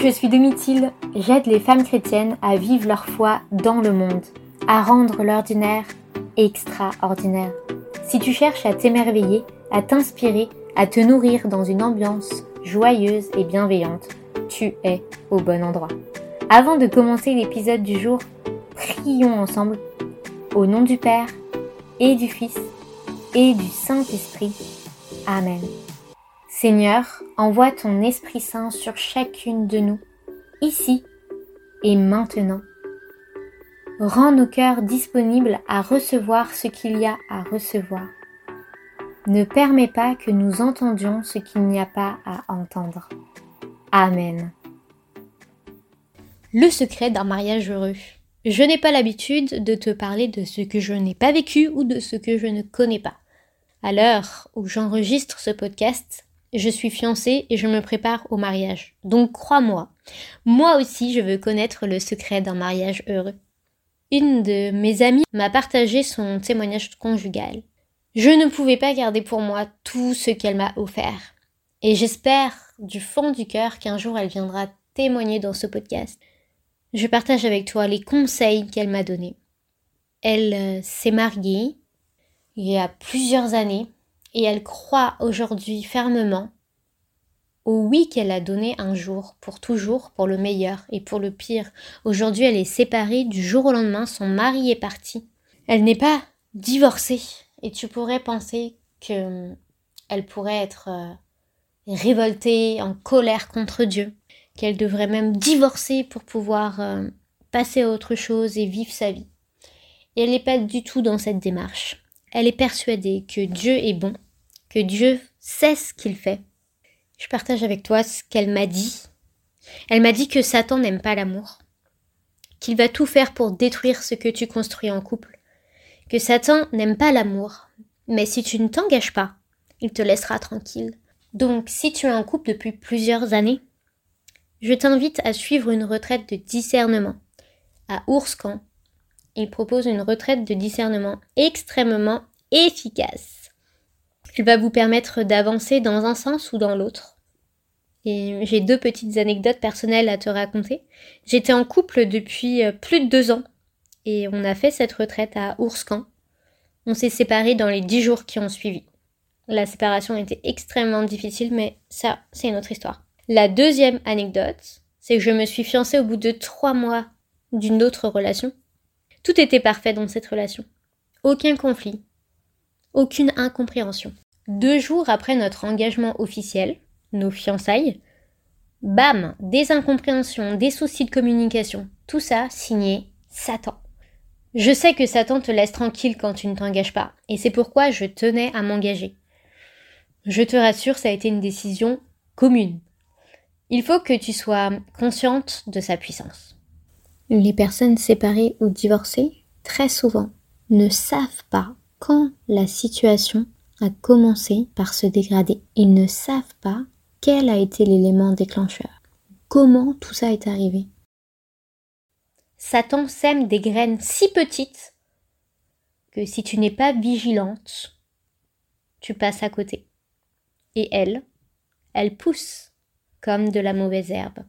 Je suis Domitil. J'aide les femmes chrétiennes à vivre leur foi dans le monde, à rendre l'ordinaire extraordinaire. Si tu cherches à t'émerveiller, à t'inspirer, à te nourrir dans une ambiance joyeuse et bienveillante, tu es au bon endroit. Avant de commencer l'épisode du jour, prions ensemble au nom du Père et du Fils et du Saint-Esprit. Amen. Seigneur, envoie ton Esprit Saint sur chacune de nous, ici et maintenant. Rends nos cœurs disponibles à recevoir ce qu'il y a à recevoir. Ne permets pas que nous entendions ce qu'il n'y a pas à entendre. Amen. Le secret d'un mariage heureux. Je n'ai pas l'habitude de te parler de ce que je n'ai pas vécu ou de ce que je ne connais pas. À l'heure où j'enregistre ce podcast, je suis fiancée et je me prépare au mariage. Donc crois-moi, moi aussi je veux connaître le secret d'un mariage heureux. Une de mes amies m'a partagé son témoignage conjugal. Je ne pouvais pas garder pour moi tout ce qu'elle m'a offert. Et j'espère du fond du cœur qu'un jour elle viendra témoigner dans ce podcast. Je partage avec toi les conseils qu'elle m'a donnés. Elle euh, s'est mariée il y a plusieurs années et elle croit aujourd'hui fermement au oui qu'elle a donné un jour, pour toujours, pour le meilleur et pour le pire. Aujourd'hui, elle est séparée, du jour au lendemain, son mari est parti. Elle n'est pas divorcée, et tu pourrais penser que elle pourrait être euh, révoltée, en colère contre Dieu, qu'elle devrait même divorcer pour pouvoir euh, passer à autre chose et vivre sa vie. Et elle n'est pas du tout dans cette démarche. Elle est persuadée que Dieu est bon, que Dieu sait ce qu'il fait. Je partage avec toi ce qu'elle m'a dit. Elle m'a dit que Satan n'aime pas l'amour, qu'il va tout faire pour détruire ce que tu construis en couple, que Satan n'aime pas l'amour, mais si tu ne t'engages pas, il te laissera tranquille. Donc si tu es en couple depuis plusieurs années, je t'invite à suivre une retraite de discernement à Ourscan. Il propose une retraite de discernement extrêmement efficace. Elle va vous permettre d'avancer dans un sens ou dans l'autre. Et j'ai deux petites anecdotes personnelles à te raconter. J'étais en couple depuis euh, plus de deux ans et on a fait cette retraite à Ourscan. On s'est séparés dans les dix jours qui ont suivi. La séparation était extrêmement difficile, mais ça, c'est une autre histoire. La deuxième anecdote, c'est que je me suis fiancée au bout de trois mois d'une autre relation. Tout était parfait dans cette relation. Aucun conflit, aucune incompréhension. Deux jours après notre engagement officiel, nos fiançailles, bam, des incompréhensions, des soucis de communication, tout ça signé Satan. Je sais que Satan te laisse tranquille quand tu ne t'engages pas, et c'est pourquoi je tenais à m'engager. Je te rassure, ça a été une décision commune. Il faut que tu sois consciente de sa puissance. Les personnes séparées ou divorcées, très souvent, ne savent pas quand la situation a commencé par se dégrader. Ils ne savent pas quel a été l'élément déclencheur. Comment tout ça est arrivé Satan sème des graines si petites que si tu n'es pas vigilante, tu passes à côté. Et elle, elle pousse comme de la mauvaise herbe.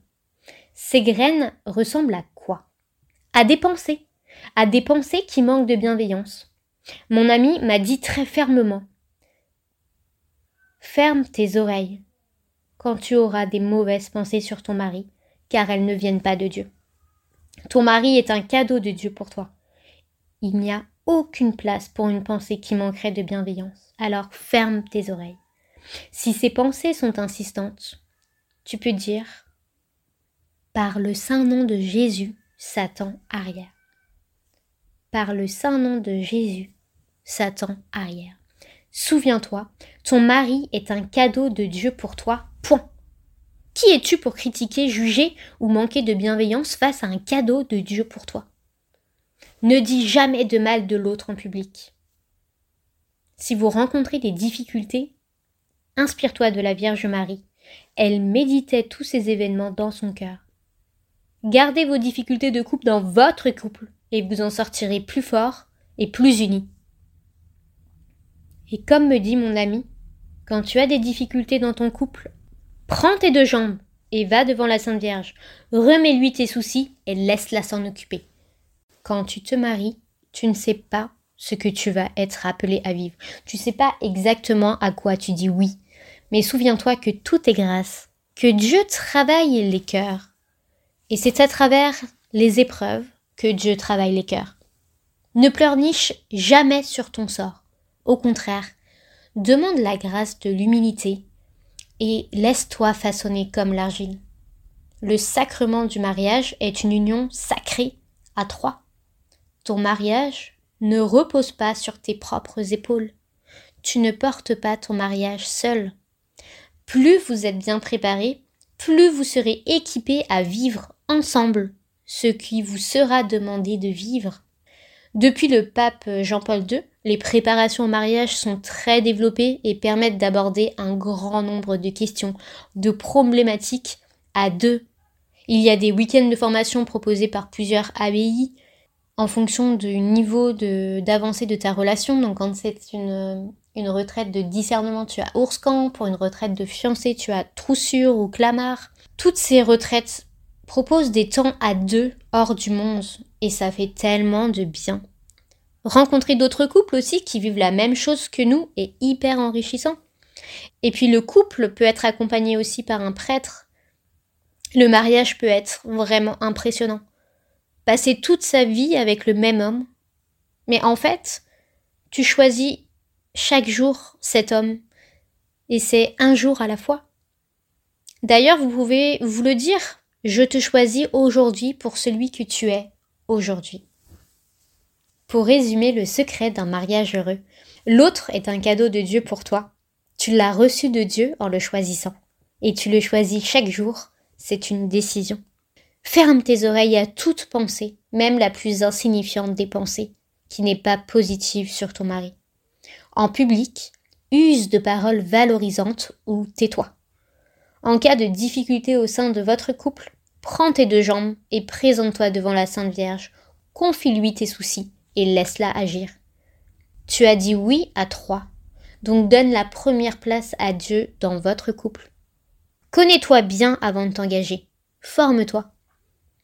Ces graines ressemblent à quoi? À des pensées, à des pensées qui manquent de bienveillance, mon ami m'a dit très fermement Ferme tes oreilles quand tu auras des mauvaises pensées sur ton mari, car elles ne viennent pas de Dieu. Ton mari est un cadeau de Dieu pour toi. Il n'y a aucune place pour une pensée qui manquerait de bienveillance. Alors ferme tes oreilles. Si ces pensées sont insistantes, tu peux dire Par le saint nom de Jésus, Satan arrière. Par le saint nom de Jésus, Satan arrière. Souviens-toi, ton mari est un cadeau de Dieu pour toi, point. Qui es-tu pour critiquer, juger ou manquer de bienveillance face à un cadeau de Dieu pour toi? Ne dis jamais de mal de l'autre en public. Si vous rencontrez des difficultés, inspire-toi de la Vierge Marie. Elle méditait tous ces événements dans son cœur. Gardez vos difficultés de couple dans votre couple et vous en sortirez plus fort et plus unis. Et comme me dit mon ami, quand tu as des difficultés dans ton couple, prends tes deux jambes, et va devant la Sainte Vierge. Remets-lui tes soucis et laisse-la s'en occuper. Quand tu te maries, tu ne sais pas ce que tu vas être appelé à vivre. Tu ne sais pas exactement à quoi tu dis oui. Mais souviens-toi que tout est grâce, que Dieu travaille les cœurs. Et c'est à travers les épreuves que Dieu travaille les cœurs. Ne pleurniche jamais sur ton sort. Au contraire, demande la grâce de l'humilité et laisse-toi façonner comme l'argile. Le sacrement du mariage est une union sacrée à trois. Ton mariage ne repose pas sur tes propres épaules. Tu ne portes pas ton mariage seul. Plus vous êtes bien préparé, plus vous serez équipé à vivre ensemble ce qui vous sera demandé de vivre. Depuis le pape Jean-Paul II, les préparations au mariage sont très développées et permettent d'aborder un grand nombre de questions, de problématiques à deux. Il y a des week-ends de formation proposés par plusieurs abbayes en fonction du niveau d'avancée de, ta relation. Donc quand c'est une, une retraite de discernement, tu as Ourscan. Pour une retraite de fiancée, tu as Troussure ou Clamart. Toutes ces retraites proposent des temps à deux hors du monde et ça fait tellement de bien. Rencontrer d'autres couples aussi qui vivent la même chose que nous est hyper enrichissant. Et puis le couple peut être accompagné aussi par un prêtre. Le mariage peut être vraiment impressionnant. Passer toute sa vie avec le même homme. Mais en fait, tu choisis chaque jour cet homme. Et c'est un jour à la fois. D'ailleurs, vous pouvez vous le dire, je te choisis aujourd'hui pour celui que tu es aujourd'hui. Pour résumer le secret d'un mariage heureux, l'autre est un cadeau de Dieu pour toi. Tu l'as reçu de Dieu en le choisissant. Et tu le choisis chaque jour, c'est une décision. Ferme tes oreilles à toute pensée, même la plus insignifiante des pensées, qui n'est pas positive sur ton mari. En public, use de paroles valorisantes ou tais-toi. En cas de difficulté au sein de votre couple, prends tes deux jambes et présente-toi devant la Sainte Vierge. Confie-lui tes soucis et laisse-la agir. Tu as dit oui à trois, donc donne la première place à Dieu dans votre couple. Connais-toi bien avant de t'engager. Forme-toi.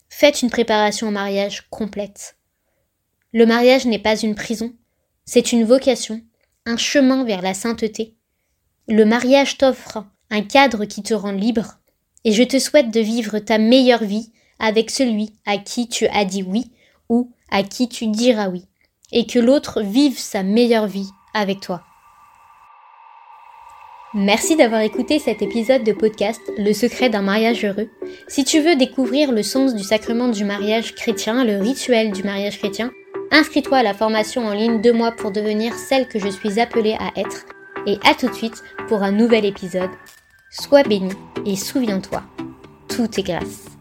Faites une préparation au mariage complète. Le mariage n'est pas une prison, c'est une vocation, un chemin vers la sainteté. Le mariage t'offre un cadre qui te rend libre, et je te souhaite de vivre ta meilleure vie avec celui à qui tu as dit oui ou à qui tu diras oui, et que l'autre vive sa meilleure vie avec toi. Merci d'avoir écouté cet épisode de podcast Le secret d'un mariage heureux. Si tu veux découvrir le sens du sacrement du mariage chrétien, le rituel du mariage chrétien, inscris-toi à la formation en ligne deux mois pour devenir celle que je suis appelée à être. Et à tout de suite pour un nouvel épisode. Sois béni et souviens-toi, tout est grâce.